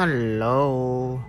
Hello.